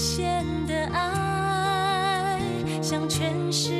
限的爱向全世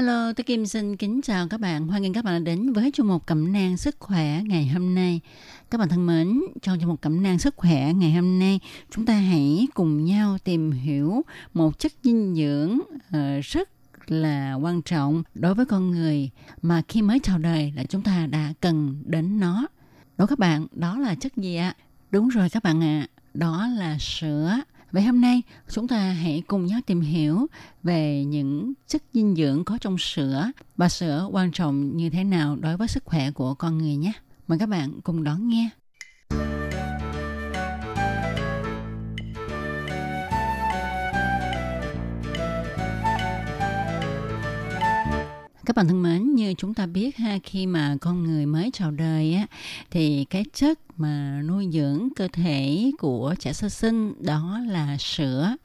Hello, tôi Kim xin kính chào các bạn. Hoan nghênh các bạn đã đến với chương mục cẩm nang sức khỏe ngày hôm nay. Các bạn thân mến, trong chương mục cẩm nang sức khỏe ngày hôm nay, chúng ta hãy cùng nhau tìm hiểu một chất dinh dưỡng uh, rất là quan trọng đối với con người mà khi mới chào đời là chúng ta đã cần đến nó. Đó các bạn, đó là chất gì ạ? Đúng rồi các bạn ạ, à, đó là sữa. Vậy hôm nay, chúng ta hãy cùng nhau tìm hiểu về những chất dinh dưỡng có trong sữa và sữa quan trọng như thế nào đối với sức khỏe của con người nhé. Mời các bạn cùng đón nghe. Các bạn thân mến, như chúng ta biết ha, khi mà con người mới chào đời á, thì cái chất mà nuôi dưỡng cơ thể của trẻ sơ sinh đó là sữa.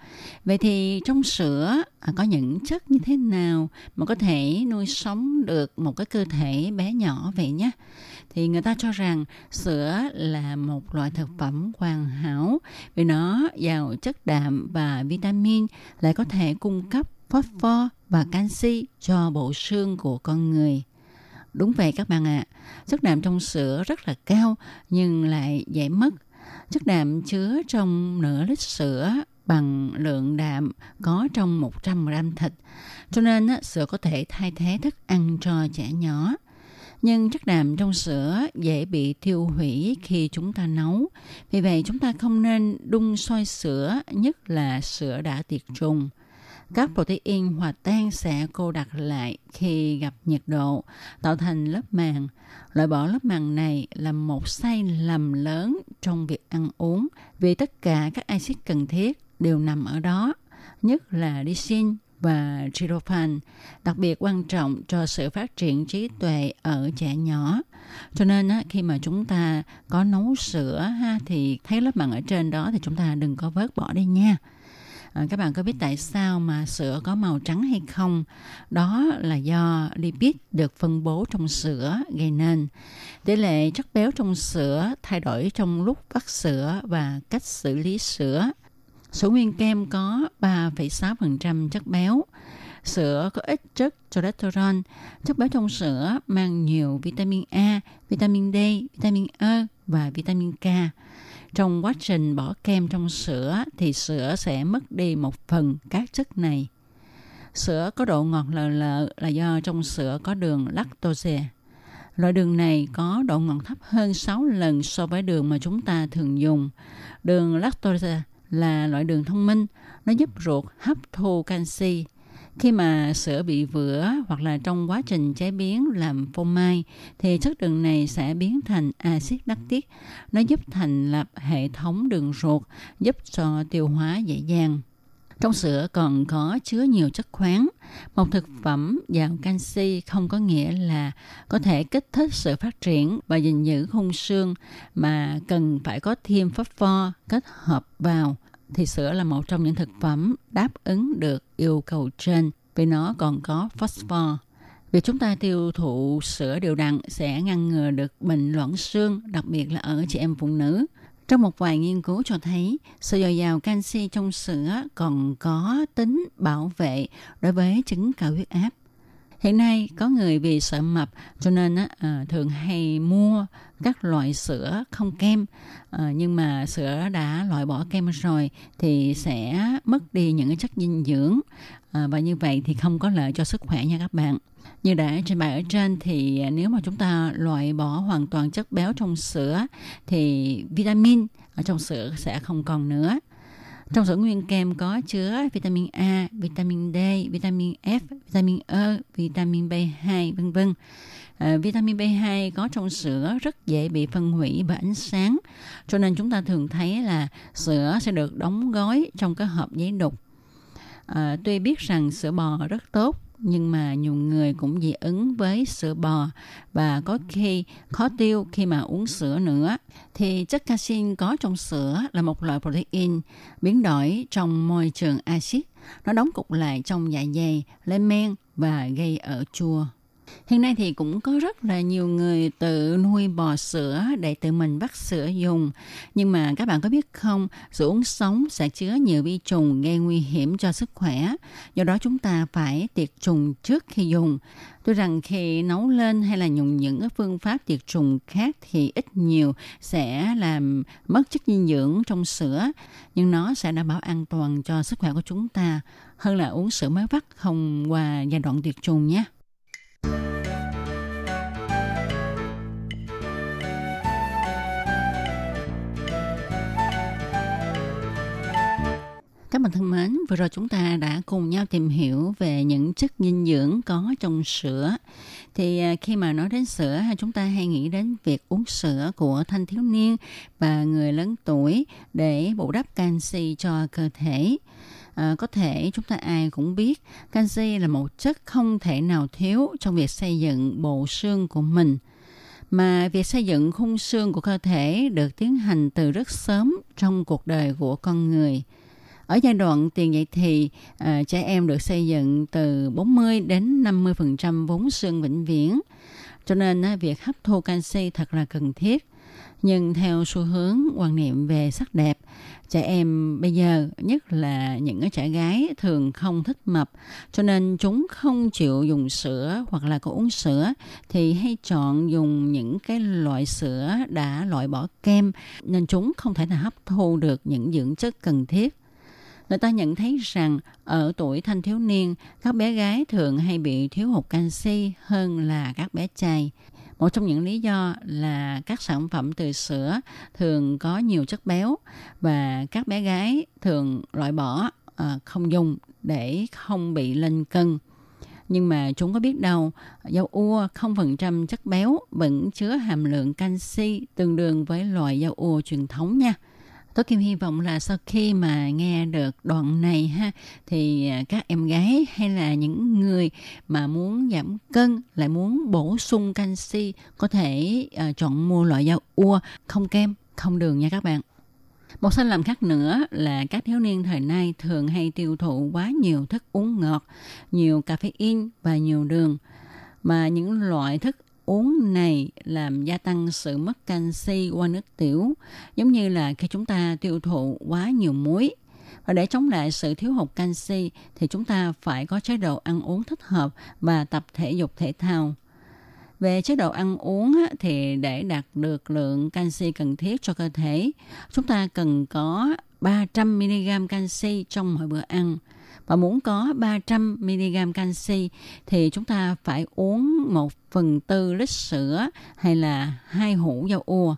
Vậy thì trong sữa à, có những chất như thế nào mà có thể nuôi sống được một cái cơ thể bé nhỏ vậy nhé? Thì người ta cho rằng sữa là một loại thực phẩm hoàn hảo vì nó giàu chất đạm và vitamin lại có thể cung cấp phốt pho và canxi cho bộ xương của con người. Đúng vậy các bạn ạ, à, chất đạm trong sữa rất là cao nhưng lại dễ mất. Chất đạm chứa trong nửa lít sữa bằng lượng đạm có trong 100 gram thịt. Cho nên sữa có thể thay thế thức ăn cho trẻ nhỏ. Nhưng chất đạm trong sữa dễ bị tiêu hủy khi chúng ta nấu. Vì vậy chúng ta không nên đun sôi sữa, nhất là sữa đã tiệt trùng các protein hòa tan sẽ cô đặc lại khi gặp nhiệt độ, tạo thành lớp màng. Loại bỏ lớp màng này là một sai lầm lớn trong việc ăn uống vì tất cả các axit cần thiết đều nằm ở đó, nhất là lysine và tryptophan, đặc biệt quan trọng cho sự phát triển trí tuệ ở trẻ nhỏ. Cho nên á, khi mà chúng ta có nấu sữa ha thì thấy lớp màng ở trên đó thì chúng ta đừng có vớt bỏ đi nha. À, các bạn có biết tại sao mà sữa có màu trắng hay không? Đó là do lipid được phân bố trong sữa gây nên. Tỷ lệ chất béo trong sữa thay đổi trong lúc vắt sữa và cách xử lý sữa. Sữa nguyên kem có 3,6% chất béo. Sữa có ít chất cholesterol. Chất béo trong sữa mang nhiều vitamin A, vitamin D, vitamin E và vitamin K trong quá trình bỏ kem trong sữa thì sữa sẽ mất đi một phần các chất này. Sữa có độ ngọt lờ lợ là do trong sữa có đường lactose. Loại đường này có độ ngọt thấp hơn 6 lần so với đường mà chúng ta thường dùng. Đường lactose là loại đường thông minh, nó giúp ruột hấp thu canxi, khi mà sữa bị vữa hoặc là trong quá trình chế biến làm phô mai thì chất đường này sẽ biến thành axit lactic. Nó giúp thành lập hệ thống đường ruột, giúp cho tiêu hóa dễ dàng. Trong sữa còn có chứa nhiều chất khoáng. Một thực phẩm giàu canxi không có nghĩa là có thể kích thích sự phát triển và gìn giữ khung xương mà cần phải có thêm phosphor kết hợp vào thì sữa là một trong những thực phẩm đáp ứng được yêu cầu trên vì nó còn có phosphor. Việc chúng ta tiêu thụ sữa đều đặn sẽ ngăn ngừa được bệnh loãng xương, đặc biệt là ở chị em phụ nữ. Trong một vài nghiên cứu cho thấy, sự dồi dào canxi trong sữa còn có tính bảo vệ đối với chứng cao huyết áp. Hiện nay có người vì sợ mập cho nên à, thường hay mua các loại sữa không kem à, nhưng mà sữa đã loại bỏ kem rồi thì sẽ mất đi những cái chất dinh dưỡng à, và như vậy thì không có lợi cho sức khỏe nha các bạn. Như đã trình bày ở trên thì nếu mà chúng ta loại bỏ hoàn toàn chất béo trong sữa thì vitamin ở trong sữa sẽ không còn nữa. Trong sữa nguyên kem có chứa vitamin A, vitamin D, vitamin F, vitamin E, vitamin B2, vân vân. À, vitamin B2 có trong sữa rất dễ bị phân hủy bởi ánh sáng, cho nên chúng ta thường thấy là sữa sẽ được đóng gói trong cái hộp giấy đục. À, tuy biết rằng sữa bò rất tốt nhưng mà nhiều người cũng dị ứng với sữa bò và có khi khó tiêu khi mà uống sữa nữa. Thì chất casein có trong sữa là một loại protein biến đổi trong môi trường axit. Nó đóng cục lại trong dạ dày, lên men và gây ở chua. Hiện nay thì cũng có rất là nhiều người tự nuôi bò sữa để tự mình bắt sữa dùng. Nhưng mà các bạn có biết không, sữa uống sống sẽ chứa nhiều vi trùng gây nguy hiểm cho sức khỏe. Do đó chúng ta phải tiệt trùng trước khi dùng. Tôi rằng khi nấu lên hay là dùng những phương pháp tiệt trùng khác thì ít nhiều sẽ làm mất chất dinh dưỡng trong sữa, nhưng nó sẽ đảm bảo an toàn cho sức khỏe của chúng ta hơn là uống sữa mới vắt không qua giai đoạn tiệt trùng nhé. Các bạn thân mến, vừa rồi chúng ta đã cùng nhau tìm hiểu về những chất dinh dưỡng có trong sữa. Thì à, khi mà nói đến sữa, chúng ta hay nghĩ đến việc uống sữa của thanh thiếu niên và người lớn tuổi để bù đắp canxi cho cơ thể. À, có thể chúng ta ai cũng biết canxi là một chất không thể nào thiếu trong việc xây dựng bộ xương của mình mà việc xây dựng khung xương của cơ thể được tiến hành từ rất sớm trong cuộc đời của con người – ở giai đoạn tiền dậy thì à, trẻ em được xây dựng từ 40 đến 50% vốn xương vĩnh viễn. Cho nên à, việc hấp thu canxi thật là cần thiết. Nhưng theo xu hướng quan niệm về sắc đẹp, trẻ em bây giờ, nhất là những cái trẻ gái thường không thích mập, cho nên chúng không chịu dùng sữa hoặc là có uống sữa thì hay chọn dùng những cái loại sữa đã loại bỏ kem. Nên chúng không thể nào hấp thu được những dưỡng chất cần thiết người ta nhận thấy rằng ở tuổi thanh thiếu niên, các bé gái thường hay bị thiếu hụt canxi hơn là các bé trai. Một trong những lý do là các sản phẩm từ sữa thường có nhiều chất béo và các bé gái thường loại bỏ à, không dùng để không bị lên cân. Nhưng mà chúng có biết đâu, dầu ua 0% chất béo vẫn chứa hàm lượng canxi tương đương với loại dầu ua truyền thống nha. Tôi Kim hy vọng là sau khi mà nghe được đoạn này ha thì à, các em gái hay là những người mà muốn giảm cân lại muốn bổ sung canxi có thể uh, chọn mua loại rau ua không kem, không đường nha các bạn. Một sai lầm khác nữa là các thiếu niên thời nay thường hay tiêu thụ quá nhiều thức uống ngọt, nhiều caffeine và nhiều đường. Mà những loại thức uống này làm gia tăng sự mất canxi qua nước tiểu, giống như là khi chúng ta tiêu thụ quá nhiều muối. Và để chống lại sự thiếu hụt canxi thì chúng ta phải có chế độ ăn uống thích hợp và tập thể dục thể thao. Về chế độ ăn uống thì để đạt được lượng canxi cần thiết cho cơ thể, chúng ta cần có 300mg canxi trong mỗi bữa ăn – và muốn có 300 mg canxi thì chúng ta phải uống 1 phần tư lít sữa hay là hai hũ dầu ua.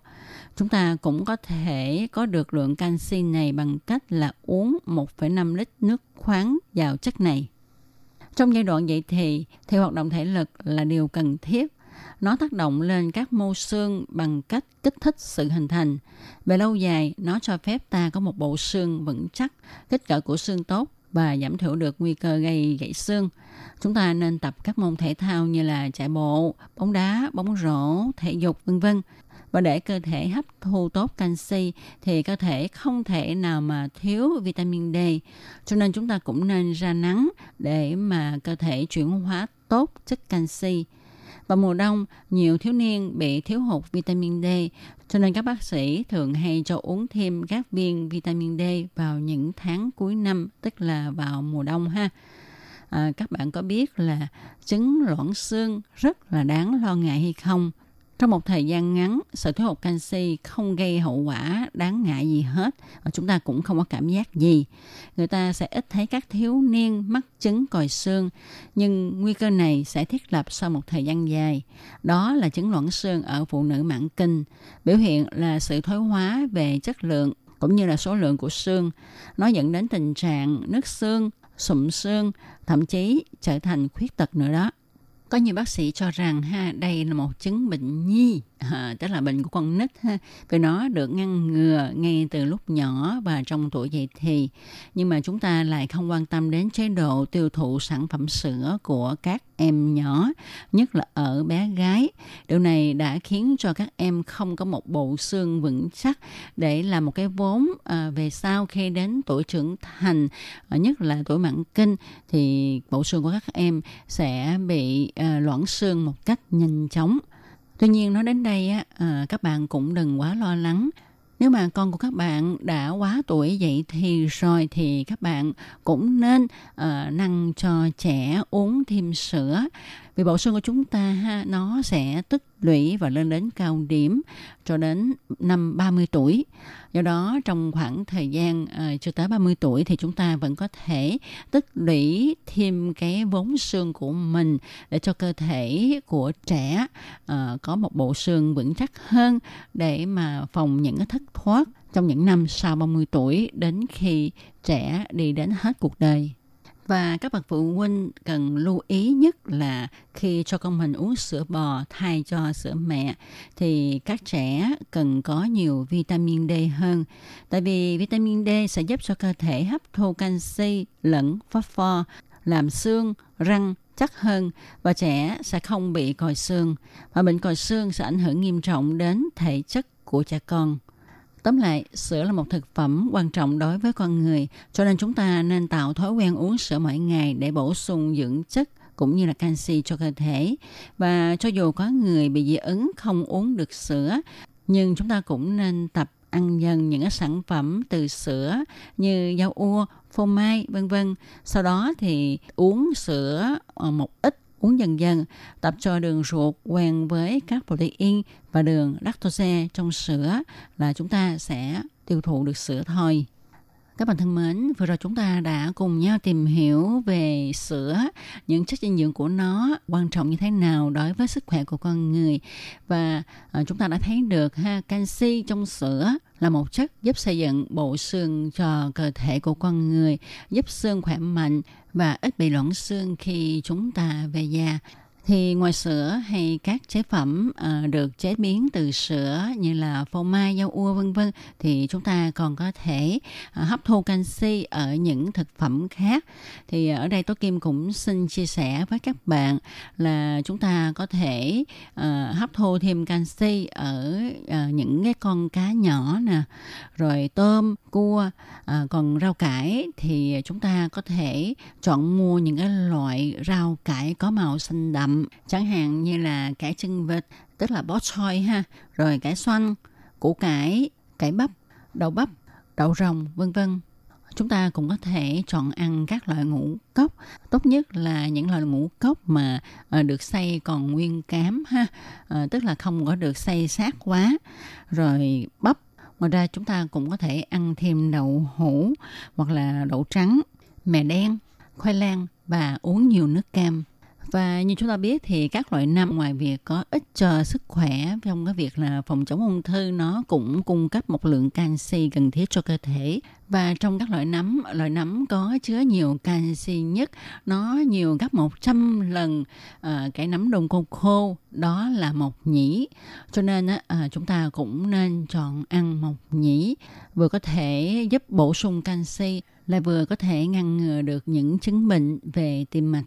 Chúng ta cũng có thể có được lượng canxi này bằng cách là uống 1,5 lít nước khoáng giàu chất này. Trong giai đoạn dậy thì, thì hoạt động thể lực là điều cần thiết. Nó tác động lên các mô xương bằng cách kích thích sự hình thành. Về lâu dài, nó cho phép ta có một bộ xương vững chắc, kích cỡ của xương tốt và giảm thiểu được nguy cơ gây gãy xương. Chúng ta nên tập các môn thể thao như là chạy bộ, bóng đá, bóng rổ, thể dục vân vân. Và để cơ thể hấp thu tốt canxi thì cơ thể không thể nào mà thiếu vitamin D. Cho nên chúng ta cũng nên ra nắng để mà cơ thể chuyển hóa tốt chất canxi. Vào mùa đông, nhiều thiếu niên bị thiếu hụt vitamin D, cho nên các bác sĩ thường hay cho uống thêm các viên vitamin D vào những tháng cuối năm, tức là vào mùa đông ha. À, các bạn có biết là chứng loãng xương rất là đáng lo ngại hay không? Trong một thời gian ngắn, sự thiếu hụt canxi không gây hậu quả đáng ngại gì hết và chúng ta cũng không có cảm giác gì. Người ta sẽ ít thấy các thiếu niên mắc chứng còi xương, nhưng nguy cơ này sẽ thiết lập sau một thời gian dài. Đó là chứng loãng xương ở phụ nữ mãn kinh. Biểu hiện là sự thoái hóa về chất lượng cũng như là số lượng của xương. Nó dẫn đến tình trạng nứt xương, sụm xương, thậm chí trở thành khuyết tật nữa đó. Có nhiều bác sĩ cho rằng ha đây là một chứng bệnh nhi à, tức là bệnh của con nít ha. Vì nó được ngăn ngừa ngay từ lúc nhỏ và trong tuổi dậy thì. Nhưng mà chúng ta lại không quan tâm đến chế độ tiêu thụ sản phẩm sữa của các em nhỏ nhất là ở bé gái. Điều này đã khiến cho các em không có một bộ xương vững chắc để làm một cái vốn à, về sau khi đến tuổi trưởng thành à, nhất là tuổi mãn kinh thì bộ xương của các em sẽ bị à, loãng xương một cách nhanh chóng. Tuy nhiên nói đến đây á, à, các bạn cũng đừng quá lo lắng. Nếu mà con của các bạn đã quá tuổi dậy thì rồi thì các bạn cũng nên ờ, uh, năng cho trẻ uống thêm sữa vì bộ xương của chúng ta ha nó sẽ tích lũy và lên đến cao điểm cho đến năm 30 tuổi. Do đó trong khoảng thời gian à, uh, chưa tới 30 tuổi thì chúng ta vẫn có thể tích lũy thêm cái vốn xương của mình để cho cơ thể của trẻ uh, có một bộ xương vững chắc hơn để mà phòng những cái thất thoát trong những năm sau 30 tuổi đến khi trẻ đi đến hết cuộc đời. Và các bậc phụ huynh cần lưu ý nhất là khi cho con mình uống sữa bò thay cho sữa mẹ thì các trẻ cần có nhiều vitamin D hơn. Tại vì vitamin D sẽ giúp cho cơ thể hấp thu canxi lẫn phosphor, làm xương, răng chắc hơn và trẻ sẽ không bị còi xương. Và bệnh còi xương sẽ ảnh hưởng nghiêm trọng đến thể chất của trẻ con. Tóm lại, sữa là một thực phẩm quan trọng đối với con người, cho nên chúng ta nên tạo thói quen uống sữa mỗi ngày để bổ sung dưỡng chất cũng như là canxi cho cơ thể. Và cho dù có người bị dị ứng không uống được sữa, nhưng chúng ta cũng nên tập ăn dần những cái sản phẩm từ sữa như rau ua, phô mai, vân vân. Sau đó thì uống sữa ờ, một ít uống dần dần, tập cho đường ruột quen với các protein và đường lactose trong sữa là chúng ta sẽ tiêu thụ được sữa thôi. Các bạn thân mến, vừa rồi chúng ta đã cùng nhau tìm hiểu về sữa, những chất dinh dưỡng của nó quan trọng như thế nào đối với sức khỏe của con người và ờ, chúng ta đã thấy được ha canxi trong sữa là một chất giúp xây dựng bộ xương cho cơ thể của con người, giúp xương khỏe mạnh và ít bị loãng xương khi chúng ta về già thì ngoài sữa hay các chế phẩm uh, được chế biến từ sữa như là phô mai, rau ua vân vân thì chúng ta còn có thể uh, hấp thu canxi ở những thực phẩm khác. Thì ở đây tôi Kim cũng xin chia sẻ với các bạn là chúng ta có thể uh, hấp thu thêm canxi ở uh, những cái con cá nhỏ nè, rồi tôm, cua, uh, còn rau cải thì chúng ta có thể chọn mua những cái loại rau cải có màu xanh đậm chẳng hạn như là cải chân vịt, tức là bó xôi ha, rồi cải xoăn, củ cải cải bắp, đậu bắp, đậu rồng, vân vân. Chúng ta cũng có thể chọn ăn các loại ngũ cốc. Tốt nhất là những loại ngũ cốc mà ờ, được xay còn nguyên cám ha ờ, tức là không có được xay sát quá. Rồi bắp, ngoài ra chúng ta cũng có thể ăn thêm đậu hũ hoặc là đậu trắng, mè đen, khoai lang và uống nhiều nước cam và như chúng ta biết thì các loại nấm ngoài việc có ích cho sức khỏe trong cái việc là phòng chống ung thư nó cũng cung cấp một lượng canxi cần thiết cho cơ thể. Và trong các loại nấm loại nấm có chứa nhiều canxi nhất nó nhiều gấp 100 lần uh, cái nấm đông cô khô đó là mộc nhĩ. Cho nên uh, chúng ta cũng nên chọn ăn mộc nhĩ vừa có thể giúp bổ sung canxi lại vừa có thể ngăn ngừa được những chứng bệnh về tim mạch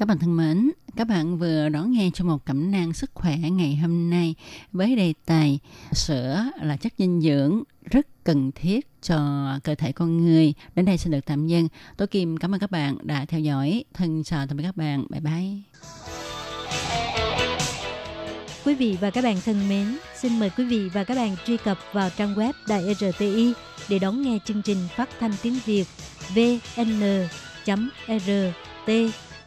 các bạn thân mến, các bạn vừa đón nghe cho một cẩm nang sức khỏe ngày hôm nay với đề tài sữa là chất dinh dưỡng rất cần thiết cho cơ thể con người. Đến đây xin được tạm dừng. Tôi Kim cảm ơn các bạn đã theo dõi. Thân chào tạm biệt các bạn. Bye bye. Quý vị và các bạn thân mến, xin mời quý vị và các bạn truy cập vào trang web Đài RTI để đón nghe chương trình phát thanh tiếng Việt vn.rti